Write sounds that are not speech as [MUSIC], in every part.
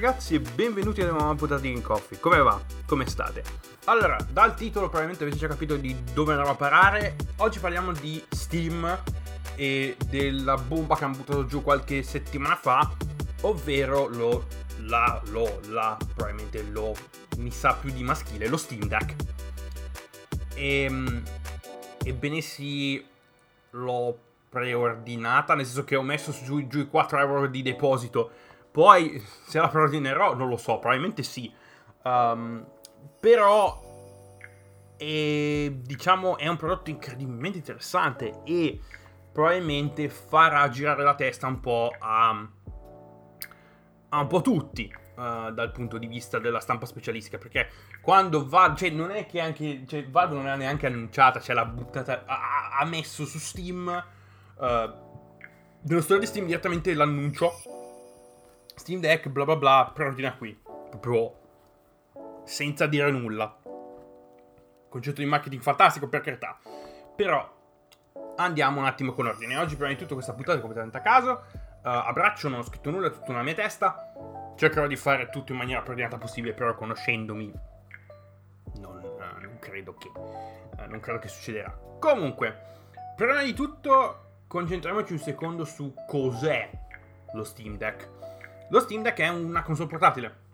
ragazzi e benvenuti alla nuova puntata di In Coffee. Come va? Come state? Allora, dal titolo probabilmente avete già capito di dove andrò a parare. Oggi parliamo di Steam e della bomba che hanno buttato giù qualche settimana fa, ovvero lo, la, lo, la, probabilmente lo, mi sa più di maschile, lo Steam Deck. E, ehm, ebbene sì, l'ho preordinata, nel senso che ho messo giù, giù i 4 euro di deposito poi se la preordinerò non lo so, probabilmente sì. Um, però è, diciamo è un prodotto incredibilmente interessante e probabilmente farà girare la testa un po' a, a un po' tutti uh, dal punto di vista della stampa specialistica perché quando Valve cioè non è che anche cioè, Valve non l'ha neanche annunciata cioè l'ha buttata ha, ha messo su Steam uh, nello store di Steam direttamente l'annuncio Steam Deck, bla bla bla, preordina qui. Proprio senza dire nulla. Concetto di marketing fantastico, per carità. Però andiamo un attimo con ordine. Oggi, prima di tutto, questa puntata è completamente a caso. Uh, abbraccio, non ho scritto nulla, è tutto nella mia testa. Cercherò di fare tutto in maniera preordinata possibile, però conoscendomi, non, uh, non credo che. Uh, non credo che succederà. Comunque, prima di tutto, concentriamoci un secondo su cos'è lo Steam Deck. Lo Steam Deck è una console portatile.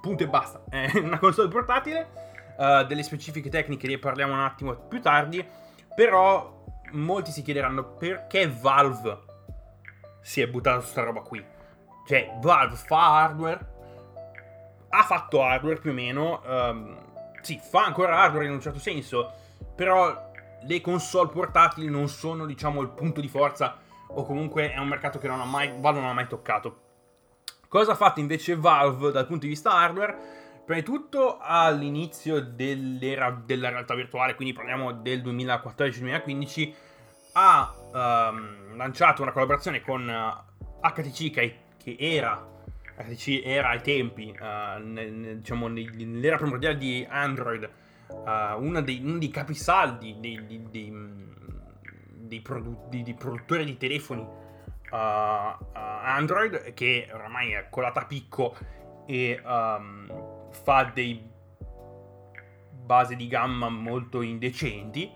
Punto e basta. È una console portatile. Uh, delle specifiche tecniche ne parliamo un attimo più tardi. Però molti si chiederanno perché Valve si è buttato su sta roba qui. Cioè, Valve fa hardware. Ha fatto hardware più o meno. Um, sì, fa ancora hardware in un certo senso. Però le console portatili non sono, diciamo, il punto di forza o comunque è un mercato che non ha mai, Valve non ha mai toccato. Cosa ha fatto invece Valve dal punto di vista hardware? Prima di tutto all'inizio dell'era della realtà virtuale, quindi parliamo del 2014-2015, ha um, lanciato una collaborazione con uh, eh, HTC che, era, HTC era ai tempi, uh, nel, nel, diciamo, nell'era primordiale di Android, uh, uno, dei, uno dei capisaldi dei, dei, dei produ- di, di produttori di telefoni uh, uh, Android che oramai è colata a picco e um, fa dei base di gamma molto indecenti.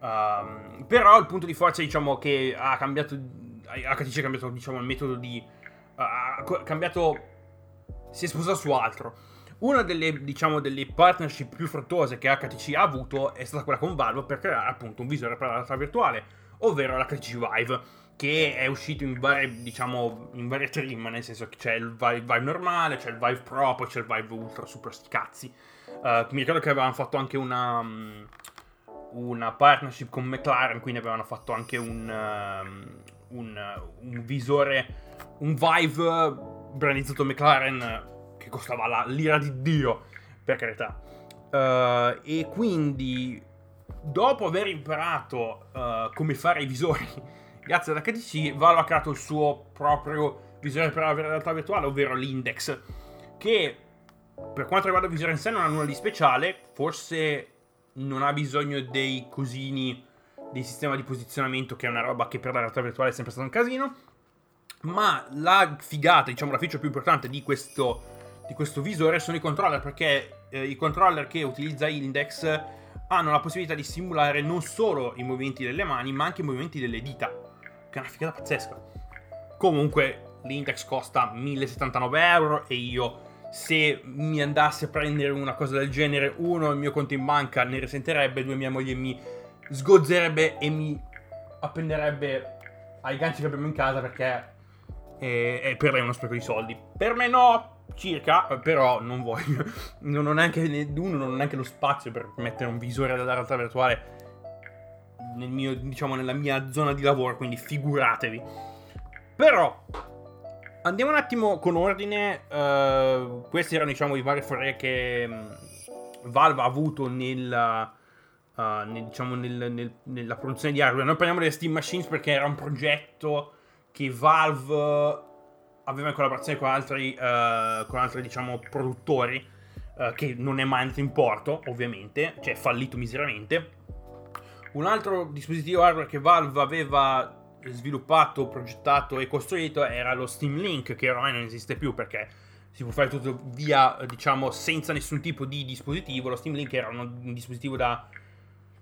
Um, però il punto di forza, diciamo, che ha cambiato. HTC ha cambiato, diciamo, il metodo di. Uh, ha cambiato. Si è sposato su altro. Una delle, diciamo, delle partnership più fruttuose che HTC ha avuto è stata quella con Valve per creare appunto un visore per la realtà virtuale ovvero l'HTC Vive che è uscito in varie, diciamo, in varie trim, nel senso che c'è il Vive, Vive, normale, c'è il Vive Pro, poi c'è il Vive Ultra super sti cazzi. Uh, mi ricordo che avevano fatto anche una, um, una partnership con McLaren, quindi avevano fatto anche un, um, un, un visore, un Vive brandizzato McLaren che costava la lira di Dio, per carità. Uh, e quindi dopo aver imparato uh, come fare i visori [LAUGHS] grazie ad HTC, Valve ha creato il suo proprio visore per la realtà virtuale, ovvero l'Index, che per quanto riguarda il visore in sé non ha nulla di speciale, forse non ha bisogno dei cosini di sistema di posizionamento, che è una roba che per la realtà virtuale è sempre stato un casino, ma la figata, diciamo la feature più importante di questo, di questo visore sono i controller, perché eh, i controller che utilizza Index hanno la possibilità di simulare non solo i movimenti delle mani, ma anche i movimenti delle dita. Che è una figata pazzesca. Comunque, l'index costa 1079 euro e io, se mi andassi a prendere una cosa del genere, uno, il mio conto in banca ne risenterebbe, due, mia moglie mi sgozzerebbe e mi appenderebbe ai ganci che abbiamo in casa perché è, è per lei uno spreco di soldi. Per me no, circa, però non voglio. [LAUGHS] Non ho neanche, uno, non ho neanche lo spazio per mettere un visore della realtà virtuale nel mio, diciamo, nella mia zona di lavoro, quindi figuratevi. Però, andiamo un attimo con ordine. Uh, questi erano, diciamo, i vari foray che um, Valve ha avuto nel, uh, nel, diciamo, nel, nel, nella produzione di hardware. Noi parliamo delle Steam Machines perché era un progetto che Valve aveva in collaborazione con altri, uh, con altri diciamo, produttori, uh, che non è mai andato in porto, ovviamente, cioè fallito miseramente. Un altro dispositivo hardware che Valve aveva sviluppato, progettato e costruito era lo Steam Link, che ormai non esiste più perché si può fare tutto via, diciamo, senza nessun tipo di dispositivo. Lo Steam Link era un dispositivo da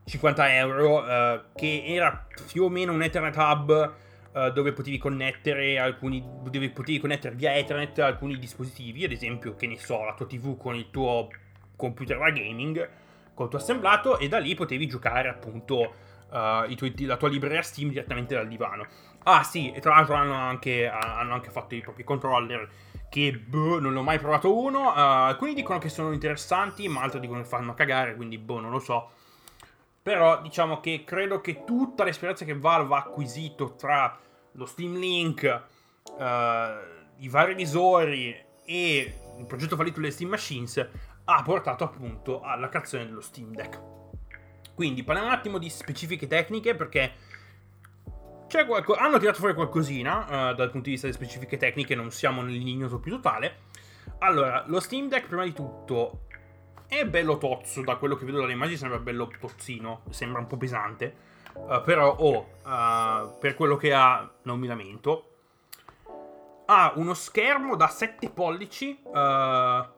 50 euro eh, che era più o meno un Ethernet Hub eh, dove potevi connettere alcuni dove potevi connettere via Ethernet alcuni dispositivi, ad esempio, che ne so, la tua TV con il tuo computer da gaming col tuo assemblato e da lì potevi giocare appunto Uh, tuoi, la tua libreria Steam direttamente dal divano. Ah sì, e tra l'altro hanno anche, hanno anche fatto i propri controller che boh, non l'ho mai provato uno. Uh, alcuni dicono che sono interessanti, ma altri dicono che fanno cagare, quindi boh, non lo so. Però diciamo che credo che tutta l'esperienza che Valve ha acquisito tra lo Steam Link, uh, i vari visori e il progetto fallito delle Steam Machines ha portato appunto alla creazione dello Steam Deck. Quindi parliamo un attimo di specifiche tecniche perché qualco- hanno tirato fuori qualcosina uh, dal punto di vista delle specifiche tecniche, non siamo nell'ignoto più totale. Allora, lo Steam Deck prima di tutto è bello tozzo, da quello che vedo dalle immagini sembra bello tozzino, sembra un po' pesante, uh, però oh, uh, per quello che ha non mi lamento. Ha uno schermo da 7 pollici, uh,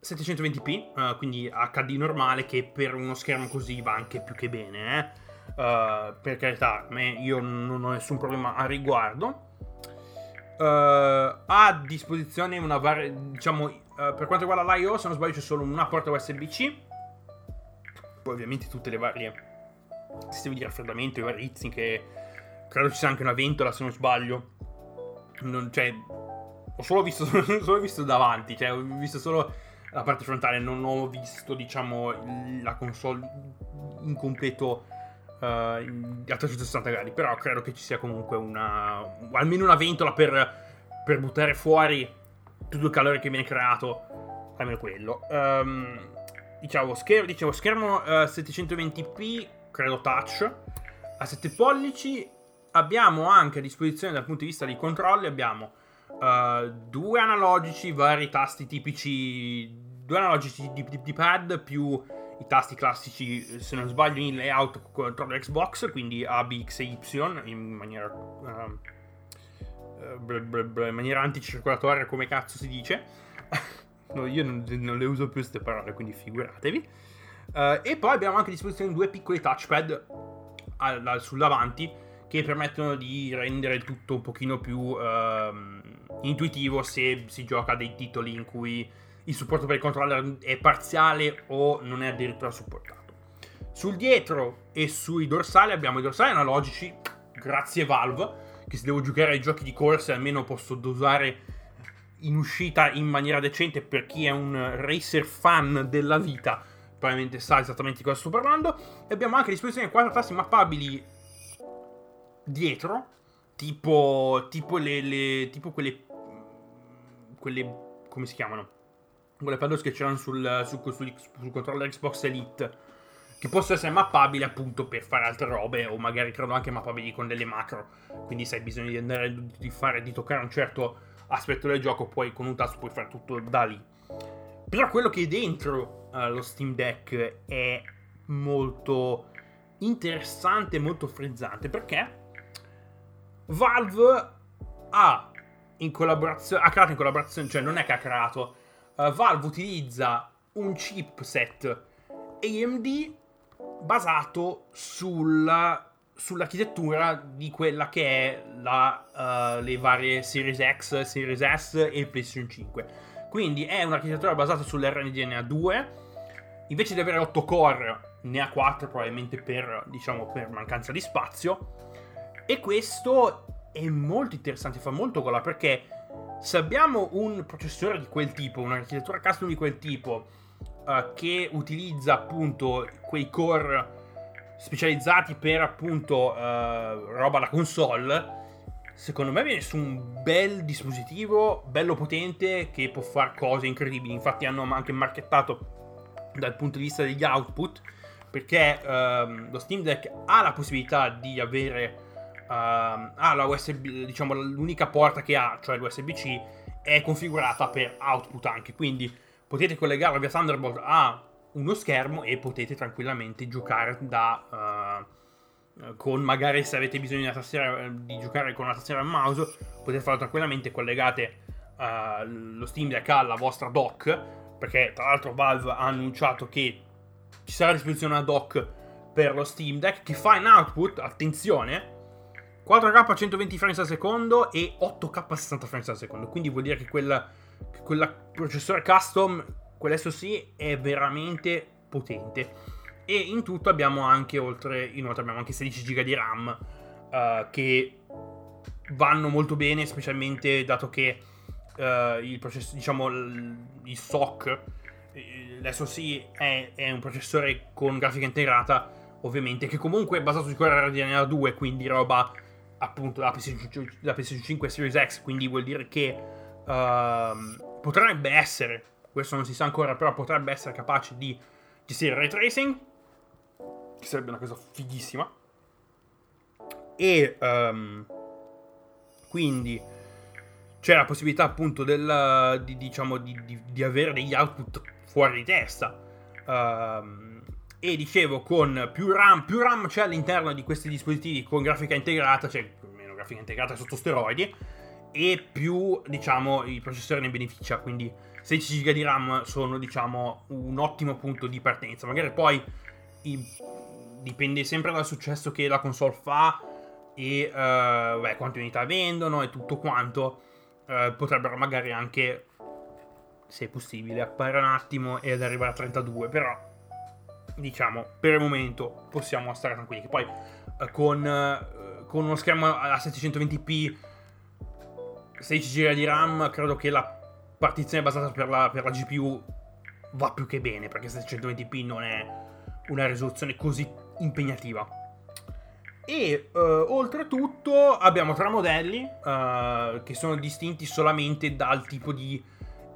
720p, quindi HD normale, che per uno schermo così va anche più che bene, eh. per carità, io non ho nessun problema a riguardo. Uh, ha a disposizione una varia, diciamo, Uh, per quanto riguarda l'IO, se non sbaglio, c'è solo una porta USB-C. Poi, ovviamente, tutte le varie sistemi di raffreddamento, i vari rizzi, credo ci sia anche una ventola, se non sbaglio. Non, cioè, ho solo visto, [LAUGHS] solo visto davanti, cioè, ho visto solo la parte frontale, non ho visto, diciamo, la console in completo. Uh, a 360 gradi, però credo che ci sia comunque una almeno una ventola per, per buttare fuori tutto il calore che viene creato, almeno quello. Um, diciamo, scher- dicevo, schermo uh, eh, 720p, credo touch, a 7 pollici. Abbiamo anche a disposizione dal punto di vista dei controlli, abbiamo uh, due analogici, vari tasti tipici, due analogici di, di, di, pad più i tasti classici, se non sbaglio, in layout controller Xbox, quindi A, B, X e Y in maniera... Uh, in maniera anticircolatoria, come cazzo si dice. [LAUGHS] no, io non, non, le uso più queste parole, quindi figuratevi. Uh, e poi abbiamo anche a disposizione due piccoli touchpad al, al, sul davanti che permettono di rendere il tutto un pochino più uh, intuitivo se si gioca dei titoli in cui il supporto per il controller è parziale o non è addirittura supportato. Sul dietro e sui dorsali abbiamo i dorsali analogici, grazie Valve, che se devo giocare ai giochi di corsa almeno posso dosare in uscita in maniera decente per chi è un racer fan della vita. Probabilmente sa esattamente di cosa sto parlando. E abbiamo anche a disposizione quattro tasti mappabili dietro tipo tipo le, le tipo quelle quelle come si chiamano? Quelle paddles che c'erano sul, sul, sul, sul controller Xbox Elite che possono essere mappabili appunto per fare altre robe o magari credo anche mappabili con delle macro. Quindi se hai bisogno di andare di fare di toccare un certo aspetto del gioco poi con un tasto puoi fare tutto da lì. Però quello che è dentro uh, lo Steam Deck è molto interessante molto frizzante perché Valve ha in collaborazione ha creato in collaborazione cioè non è che ha creato uh, Valve utilizza un chipset AMD basato sulla, sull'architettura di quella che è la, uh, le varie Series X, Series S e PlayStation 5. Quindi è un'architettura basata sull'RDNA 2. Invece di avere 8 core, ne ha 4 probabilmente per, diciamo, per mancanza di spazio. E questo è molto interessante, fa molto gola perché se abbiamo un processore di quel tipo, un'architettura custom di quel tipo, uh, che utilizza appunto quei core specializzati per appunto uh, roba da console, secondo me viene su un bel dispositivo, bello potente, che può fare cose incredibili. Infatti hanno anche marchettato dal punto di vista degli output, perché uh, lo Steam Deck ha la possibilità di avere... Uh, ha la USB, diciamo l'unica porta che ha, cioè l'USB-C, è configurata per output anche, quindi potete collegarlo via Thunderbolt a uno schermo e potete tranquillamente giocare da, uh, eh, con magari se avete bisogno tastiera, di giocare con una tastiera e mouse, potete farlo tranquillamente, collegate uh, lo Steam Deck alla vostra dock, perché tra l'altro Valve ha annunciato che ci sarà a disposizione una dock per lo Steam Deck che fa in output, attenzione, 4K a 120 frames al secondo e 8K a 60 frames al secondo. Quindi vuol dire che quel, quel processore custom, quell'SoC, è veramente potente. E in tutto abbiamo anche, oltre, inoltre abbiamo anche 16 GB di RAM uh, che vanno molto bene, specialmente dato che uh, il processo, diciamo, il, SOC, l'SoC è, è un processore con grafica integrata ovviamente, che comunque è basato su Core RDNA 2, quindi roba appunto la PlayStation, la PlayStation 5 Series X, quindi vuol dire che uh, potrebbe essere, questo non si sa ancora, però potrebbe essere capace di gestire il ray tracing, che sarebbe una cosa fighissima. E um, quindi c'è la possibilità appunto del, di, diciamo, di, di, di avere degli output fuori di testa. Um, e dicevo con più RAM, più RAM c'è all'interno di questi dispositivi con grafica integrata, cioè meno grafica integrata sotto steroidi, e più diciamo il processore ne beneficia, quindi 16 GB di RAM sono diciamo un ottimo punto di partenza. Magari poi i, dipende sempre dal successo che la console fa e uh, beh, quante unità vendono e tutto quanto. Uh, potrebbero magari anche, se possibile, apparire un attimo ed arrivare a 32, però diciamo, per il momento possiamo stare tranquilli. Che poi eh, con, con, uno schermo a 720p, 16 GB di RAM, credo che la partizione basata per la, per la GPU va più che bene, perché 720p non è una risoluzione così impegnativa. E uh, oltretutto abbiamo tre modelli uh, che sono distinti solamente dal tipo di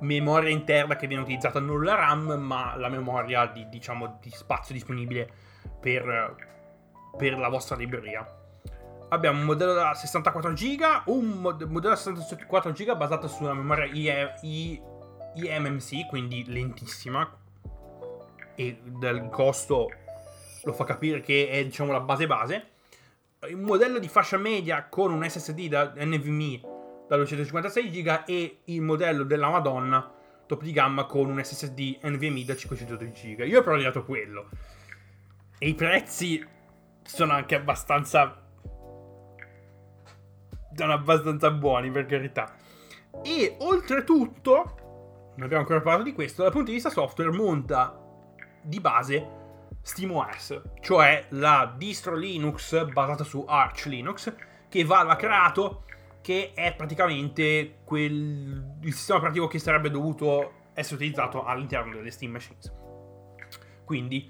memoria interna che viene utilizzata non la RAM, ma la memoria di, diciamo, di spazio disponibile per, per, la vostra libreria. Abbiamo un modello da 64 GB, un modello da 64 GB basato su una memoria IE, I, IMMC, quindi lentissima, e del costo lo fa capire che è diciamo la base base. Un modello di fascia media con un SSD da NVMe da 256 GB e il modello della Madonna top di gamma con un SSD NVMe da 512 GB. Io ho provato quello. E i prezzi sono anche abbastanza sono abbastanza buoni per carità. E oltretutto, non abbiamo ancora parlato di questo, dal punto di vista software monta di base SteamOS, cioè la distro Linux basata su Arch Linux che Valve ha creato che è praticamente quel, il sistema operativo che sarebbe dovuto essere utilizzato all'interno delle Steam Machines. Quindi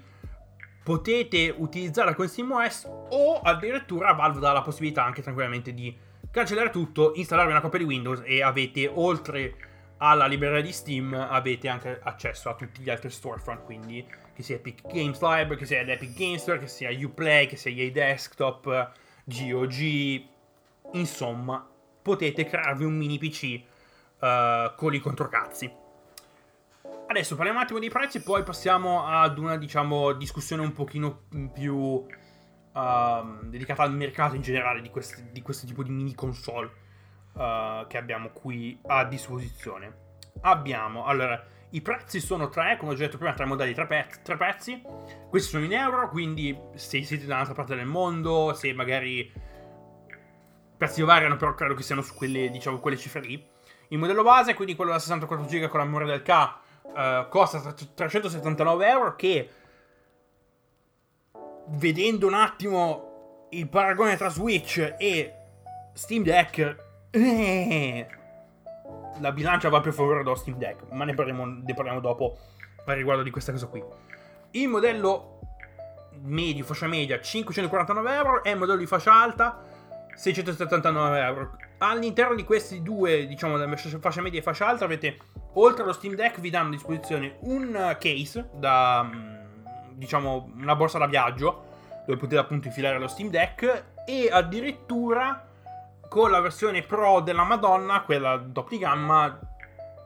potete utilizzarla con SteamOS o addirittura Valve dà la possibilità anche tranquillamente di cancellare tutto, installare una copia di Windows e avete oltre alla libreria di Steam avete anche accesso a tutti gli altri storefront, quindi che sia Epic Games Library, che sia l'Epic Games Store, che sia Uplay, che sia EA Desktop, GOG, insomma potete crearvi un mini PC uh, eh, con i controcazzi. Adesso parliamo un attimo dei prezzi, poi passiamo ad una, diciamo, discussione un pochino più uh, dedicata al mercato in generale di, questi, di questo tipo di mini console uh, che abbiamo qui a disposizione. Abbiamo, allora, i prezzi sono tre, come ho già detto prima, tre modelli, tre, pezzi, tre pezzi. Questi sono in euro, quindi se siete da un'altra parte del mondo, se magari prezzi variano, però credo che siano su quelle, diciamo, quelle cifre lì. Il modello base, quindi quello da 64 GB con la memoria del K, uh, costa 379 euro. Che vedendo un attimo il paragone tra Switch e Steam Deck, eh, la bilancia va più a favore dello Steam Deck. Ma ne parliamo, ne parliamo dopo a riguardo di questa cosa qui. Il modello medio, fascia media, 549 euro. E il modello di fascia alta, 679 euro. All'interno di questi due, diciamo, fascia media e fascia alta, avete oltre allo Steam Deck vi danno a disposizione un case da mm, diciamo una borsa da viaggio dove potete appunto infilare lo Steam Deck e addirittura con la versione Pro della Madonna, quella top di gamma,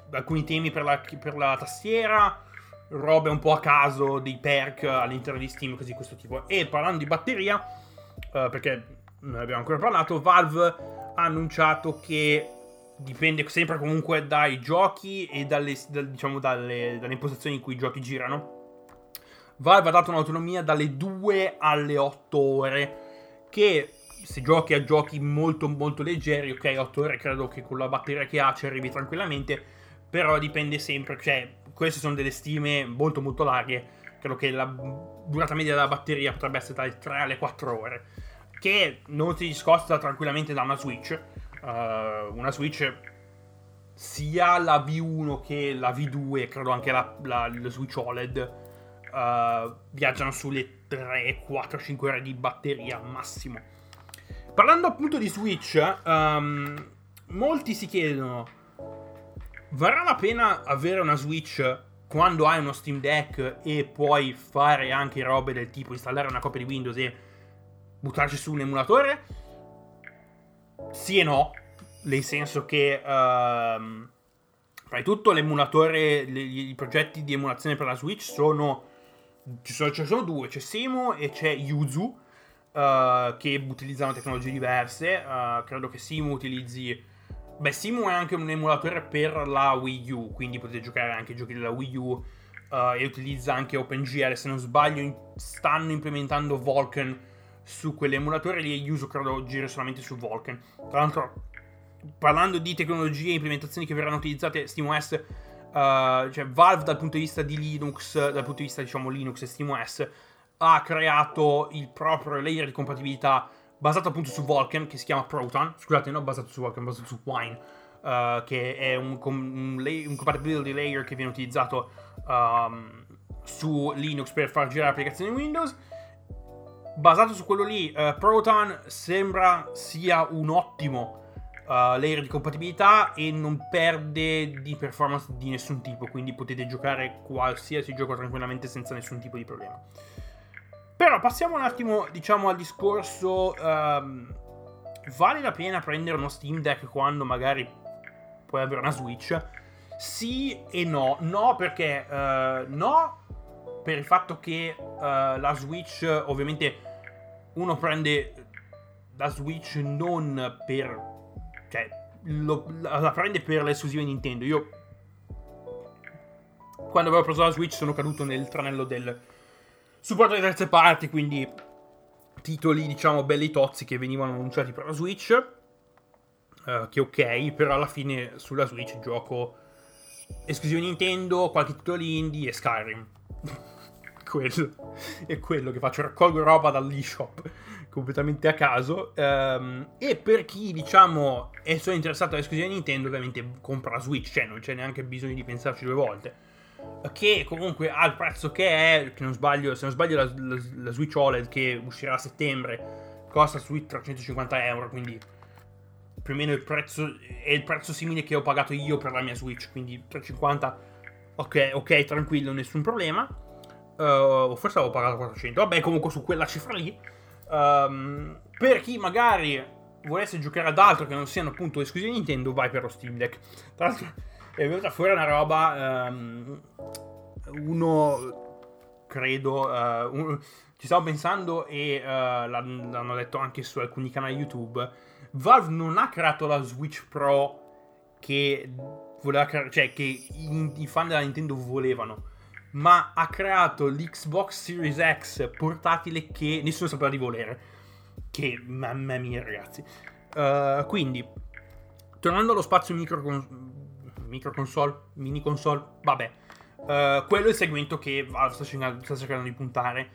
alcuni temi per la, per la tastiera, robe un po' a caso, dei perk all'interno di Steam, così questo tipo. E parlando di batteria, uh, perché non abbiamo ancora parlato, Valve ha annunciato che dipende sempre comunque dai giochi e dalle, da, diciamo, dalle, dalle impostazioni in cui i giochi girano. Valve ha dato un'autonomia dalle 2 alle 8 ore, che se giochi a giochi molto molto leggeri, ok, 8 ore credo che con la batteria che ha ci arrivi tranquillamente, però dipende sempre, cioè queste sono delle stime molto molto larghe, credo che la durata media della batteria potrebbe essere dalle 3 alle 4 ore, che non si discosta tranquillamente da una Switch, uh, una Switch sia la V1 che la V2, credo anche la, la, la Switch OLED, uh, viaggiano sulle 3, 4, 5 ore di batteria massimo. Parlando appunto di Switch, um, molti si chiedono: varrà la pena avere una Switch quando hai uno Steam Deck e puoi fare anche robe del tipo installare una copia di Windows e buttarci su un emulatore? Sì e no, nel senso che uh, prima di tutto l'emulatore, le, i progetti di emulazione per la Switch sono ci sono, ci sono due, c'è Simu e c'è Yuzu uh, che utilizzano tecnologie diverse. Uh, credo che Simu utilizzi. Beh, Simu è anche un emulatore per la Wii U, quindi potete giocare anche giochi della Wii U uh, e utilizza anche OpenGL. Se non sbaglio, in, stanno implementando Vulkan su quell'emulatore lì Yuzu credo giri solamente su Vulkan. Tra l'altro, parlando di tecnologie e implementazioni che verranno utilizzate, SteamOS, uh, cioè Valve dal punto di vista di Linux, dal punto di vista diciamo Linux e SteamOS, ha creato il proprio layer di compatibilità basato appunto su Vulkan, che si chiama Proton. Scusate, non basato su Vulkan, basato su Wine, uh, che è un, com- un, lay- un, compatibility layer che viene utilizzato um, su Linux per far girare applicazioni Windows. Basato su quello lì, uh, Proton sembra sia un ottimo uh, layer di compatibilità e non perde di performance di nessun tipo, quindi potete giocare qualsiasi gioco tranquillamente senza nessun tipo di problema. Però passiamo un attimo, diciamo, al discorso. Um, vale la pena prendere uno Steam Deck quando magari puoi avere una Switch? Sì e no. No perché uh, no per il fatto che uh, la Switch ovviamente uno prende la Switch non per cioè lo, la prende per le esclusive Nintendo. Io quando avevo preso la Switch sono caduto nel tranello del supporto di terze parti, quindi titoli diciamo belli tozzi che venivano annunciati per la Switch. Uh, che ok, però alla fine sulla Switch gioco esclusivo Nintendo, qualche titolo indie e Skyrim. Quello [LAUGHS] è quello che faccio, raccolgo roba dall'eShop completamente a caso. Um, e per chi, diciamo, è solo interessato all'esclusiva Nintendo, ovviamente compra Switch, cioè non c'è neanche bisogno di pensarci due volte che comunque ha il prezzo che è, che non sbaglio, se non sbaglio la, la, la Switch OLED che uscirà a settembre costa sui 350 euro, quindi più o meno il prezzo è il prezzo simile che ho pagato io per la mia Switch, quindi 350 ok, ok, tranquillo, nessun problema. Uh, forse avevo pagato 400, vabbè comunque su quella cifra lì. Um, per chi magari volesse giocare ad altro che non siano appunto esclusivi Nintendo, vai per lo Steam Deck. Tra l'altro è venuta fuori una roba. Um, uno, credo, uh, un, ci stavo pensando e uh, l'hanno detto anche su alcuni canali YouTube. Valve non ha creato la Switch Pro che voleva cioè che i fan della Nintendo volevano. Ma ha creato l'Xbox Series X portatile che nessuno sapeva di volere. Che mamma mia, ragazzi. Uh, quindi, tornando allo spazio micro micro console, mini console, vabbè. Uh, quello è il segmento che Valve sta cercando, sta cercando di puntare.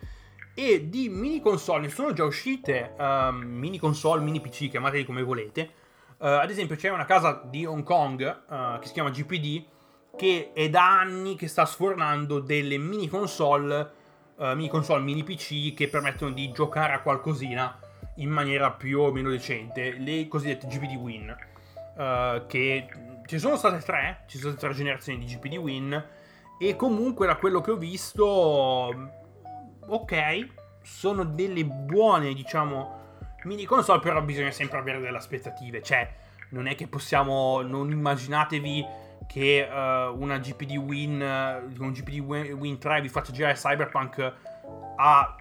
E di mini console ne sono già uscite, um, mini console, mini PC, chiamateli come volete. Uh, ad esempio c'è una casa di Hong Kong uh, che si chiama GPD che è da anni che sta sfornando delle mini console, mini console, mini PC che permettono di giocare a qualcosina in maniera più o meno decente, le cosiddette GPD Win, che ci sono state tre, ci sono state tre generazioni di GPD Win e comunque da quello che ho visto, ok, sono delle buone, diciamo, mini console, però bisogna sempre avere delle aspettative, cioè non è che possiamo, non immaginatevi che uh, una GPD Win, uh, un GPD Win 3 vi faccia girare Cyberpunk a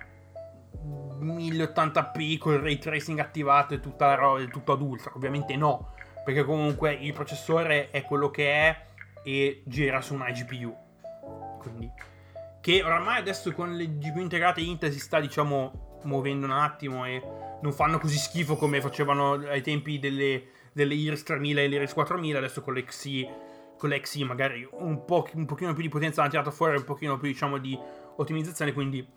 1080p con il ray tracing attivato e tutta la roba, tutto ad ultra. Ovviamente no, perché comunque il processore è quello che è e gira su una GPU. Quindi che oramai adesso con le GPU integrate Intel si sta diciamo muovendo un attimo e non fanno così schifo come facevano ai tempi delle, delle Iris 3000 e l'Iris 4000, adesso con le XI, con le XI magari un, po', un pochino più di potenza hanno tirato fuori, un pochino più diciamo di ottimizzazione, quindi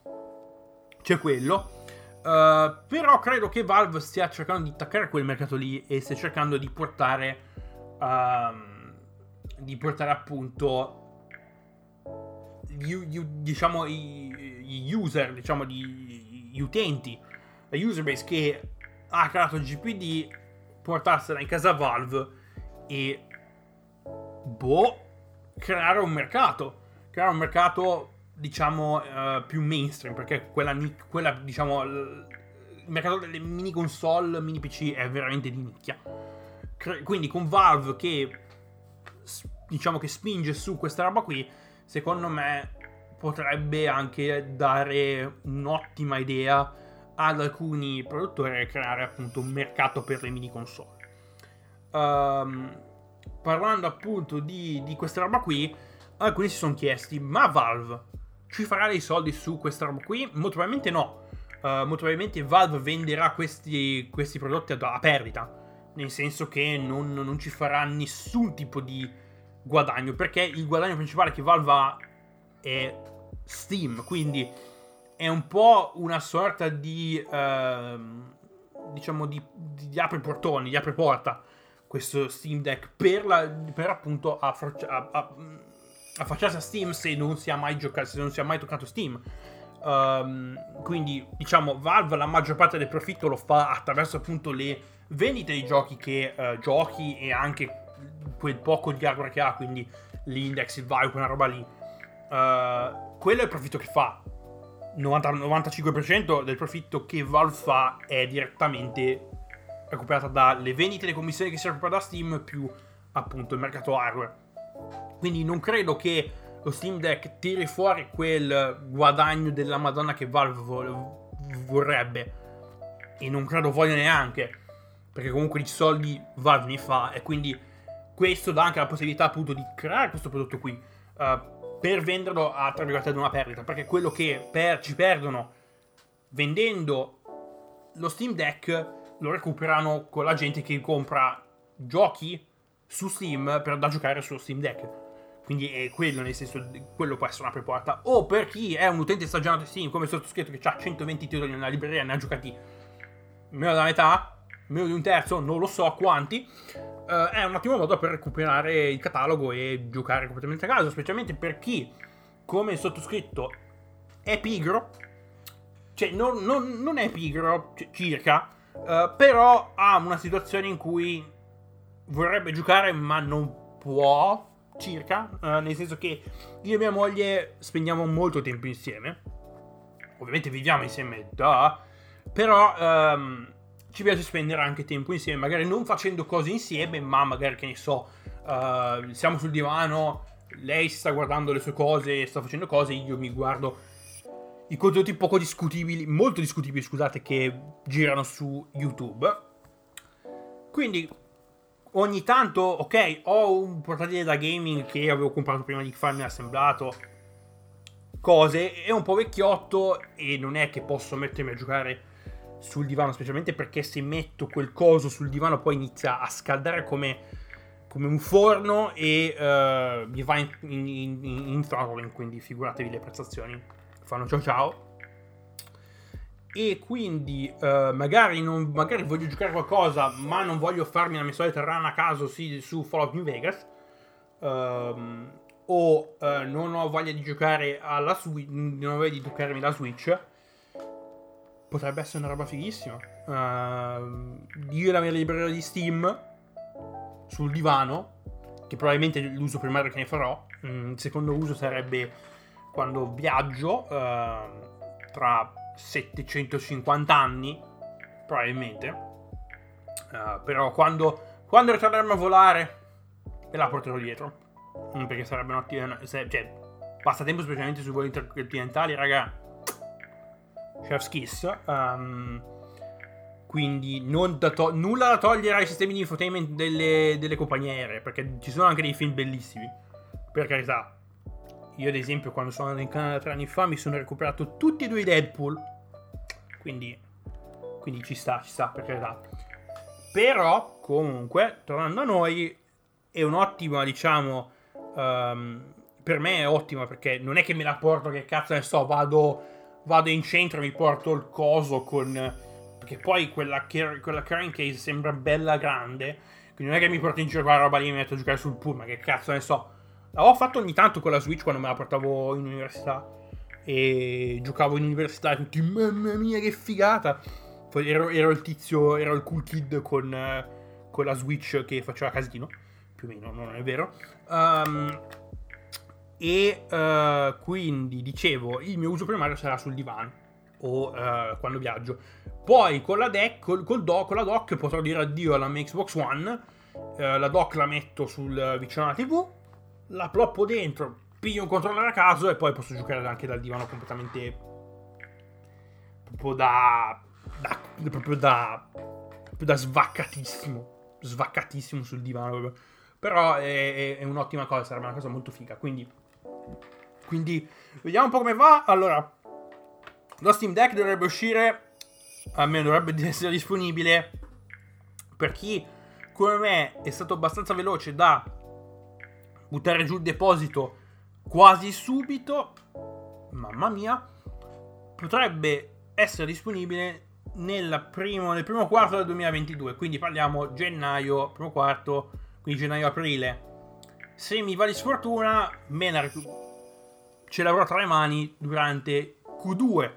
c'è quello. Uh, però credo che Valve stia cercando di attaccare quel mercato lì e stia cercando di portare uh, di portare appunto gli, gli, diciamo gli user diciamo gli utenti la user base che ha creato GPD portarsela in casa Valve e boh creare un mercato creare un mercato diciamo, uh, più mainstream, perché quella, quella, diciamo, il mercato delle mini console, mini PC è veramente di nicchia. Quindi con Valve che, diciamo, che spinge su questa roba qui, secondo me potrebbe anche dare un'ottima idea ad alcuni produttori a creare appunto un mercato per le mini console. Um, parlando appunto di, di questa roba qui, alcuni si sono chiesti, ma Valve ci farà dei soldi su questa roba qui? Molto probabilmente no. Uh, molto probabilmente Valve venderà questi, questi prodotti a, a, perdita. Nel senso che non, non, ci farà nessun tipo di guadagno. Perché il guadagno principale che Valve ha è Steam. Quindi è un po' una sorta di. Uh, diciamo di, di apre portoni, di apre porta. Questo Steam Deck per, la, per appunto a, a, a affacciarsi a Steam se non si è mai giocato, se non si è mai toccato Steam. Um, quindi, diciamo, Valve la maggior parte del profitto lo fa attraverso appunto le vendite dei giochi che uh, giochi e anche quel poco di hardware che ha, quindi l'index, il value, quella roba lì. Uh, quello è il profitto che fa. 90, 95% del profitto che Valve fa è direttamente recuperato dalle vendite e le commissioni che si recuperano da Steam più appunto il mercato hardware. Quindi non credo che lo Steam Deck tiri fuori quel guadagno della Madonna che Valve vorrebbe. E non credo voglia neanche. Perché comunque di soldi Valve ne fa. E quindi questo dà anche la possibilità appunto di creare questo prodotto qui. Uh, per venderlo a tra virgolette ad una perdita. Perché quello che per, ci perdono vendendo lo Steam Deck lo recuperano con la gente che compra giochi su Steam per da giocare sullo Steam Deck. Quindi è quello, nel senso, quello può essere una preporta. O per chi è un utente stagionato di Steam, come sottoscritto, che ha 120 titoli nella libreria e ne ha giocati meno della metà, meno di un terzo, non lo so quanti. Uh, è un ottimo modo per recuperare il catalogo e giocare completamente a caso, specialmente per chi, come sottoscritto, è pigro. Cioè, non, non, non è pigro, c- circa, uh, però ha una situazione in cui vorrebbe giocare ma non può circa, uh, nel senso che io e mia moglie spendiamo molto tempo insieme. Ovviamente viviamo insieme, da, però um, ci piace spendere anche tempo insieme, magari non facendo cose insieme, ma magari che ne so, uh, siamo sul divano, lei sta guardando le sue cose, sta facendo cose, io mi guardo i contenuti poco discutibili, molto discutibili, scusate, che girano su YouTube. Quindi ogni tanto, ok, ho un portatile da gaming che avevo comprato prima di farmi l'assemblato, cose, è un po' vecchiotto e non è che posso mettermi a giocare sul divano, specialmente perché se metto quel coso sul divano poi inizia a scaldare come, come un forno e uh, mi va in, in, in, in throttling, quindi figuratevi le prestazioni. Fanno ciao ciao. E quindi uh, magari, non, magari, voglio giocare qualcosa ma non voglio farmi la mia solita run a caso sì, su Fallout New Vegas. Um, o uh, non ho voglia di giocare alla Switch non ho voglia di giocarmi la Switch. Potrebbe essere una roba fighissima. Uh, io la mia libreria di Steam sul divano che probabilmente l'uso primario che ne farò mm, il secondo uso sarebbe quando viaggio tra 750 anni, probabilmente. Uh, però quando, quando ritorneremo a volare, me la porterò dietro. Mm, perché sarebbe un'ottima... Se, cioè, passatempo specialmente sui voli intercontinentali, raga. Chef's Kiss. Um, quindi da to- nulla da togliere ai sistemi di infotainment delle, delle compagnie aeree, perché ci sono anche dei film bellissimi, per carità. Io ad esempio quando sono andato in Canada tre anni fa mi sono recuperato tutti e due i Deadpool, quindi, quindi ci sta, ci sta, per carità. Però comunque, tornando a noi, è un'ottima, diciamo, um, per me è ottima perché non è che me la porto, che cazzo ne so, vado, vado in centro e mi porto il coso con... Perché poi quella, quella carrying case sembra bella grande, quindi non è che mi porto in giro quella roba lì e mi metto a giocare sul pull, ma che cazzo ne so. L'avevo fatto ogni tanto con la Switch quando me la portavo in università e giocavo in università e tutti, mamma mia che figata. Ero, ero il tizio, ero il cool kid con, con la Switch che faceva casino, più o meno, non è vero. Um, e uh, quindi dicevo il mio uso primario sarà sul divano o uh, quando viaggio poi con la deck col, col dock, con la dock potrò dire addio alla mia Xbox One uh, la dock la metto sul vicino alla tv la ploppo dentro piglio un controller a caso e poi posso giocare anche dal divano completamente proprio da, da proprio da proprio da svaccatissimo svaccatissimo sul divano però è, è, è un'ottima cosa sarebbe una cosa molto figa quindi quindi vediamo un po' come va. Allora, lo Steam Deck dovrebbe uscire, almeno dovrebbe essere disponibile per chi come me è stato abbastanza veloce da buttare giù il deposito quasi subito. Mamma mia, potrebbe essere disponibile nel primo, nel primo quarto del 2022. Quindi parliamo gennaio, primo quarto, quindi gennaio-aprile. Se mi va di sfortuna, me la ce l'avrò tra le mani durante Q2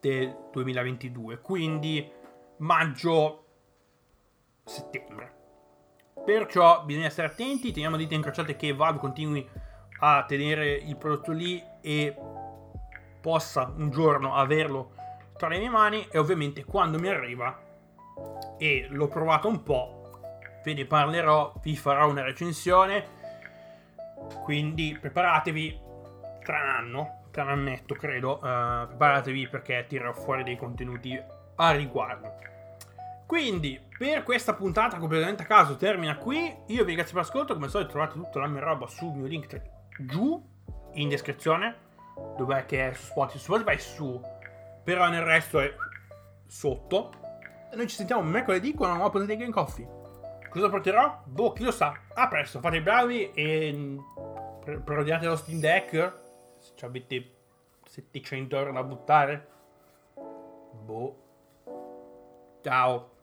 del 2022, quindi maggio-settembre. Perciò bisogna stare attenti, teniamo dita incrociate che Valve continui a tenere il prodotto lì e possa un giorno averlo tra le mie mani e ovviamente quando mi arriva e l'ho provato un po', ve ne parlerò, vi farò una recensione. Quindi preparatevi, tra un anno, tra un annetto credo, uh, preparatevi perché tirerò fuori dei contenuti a riguardo. Quindi, per questa puntata completamente a caso termina qui. Io vi ringrazio per l'ascolto. Come al solito trovate tutta la mia roba sul mio link giù in descrizione. Dov'è che è su Spotify? Su Spotify su. Però nel resto è sotto. E noi ci sentiamo mercoledì con una nuova puntata di Game Coffee. Cosa porterò? Boh, chi lo sa. A presto, fate i bravi e mm, prodiate lo Steam Deck se avete 700 euro da buttare. Boh. Ciao.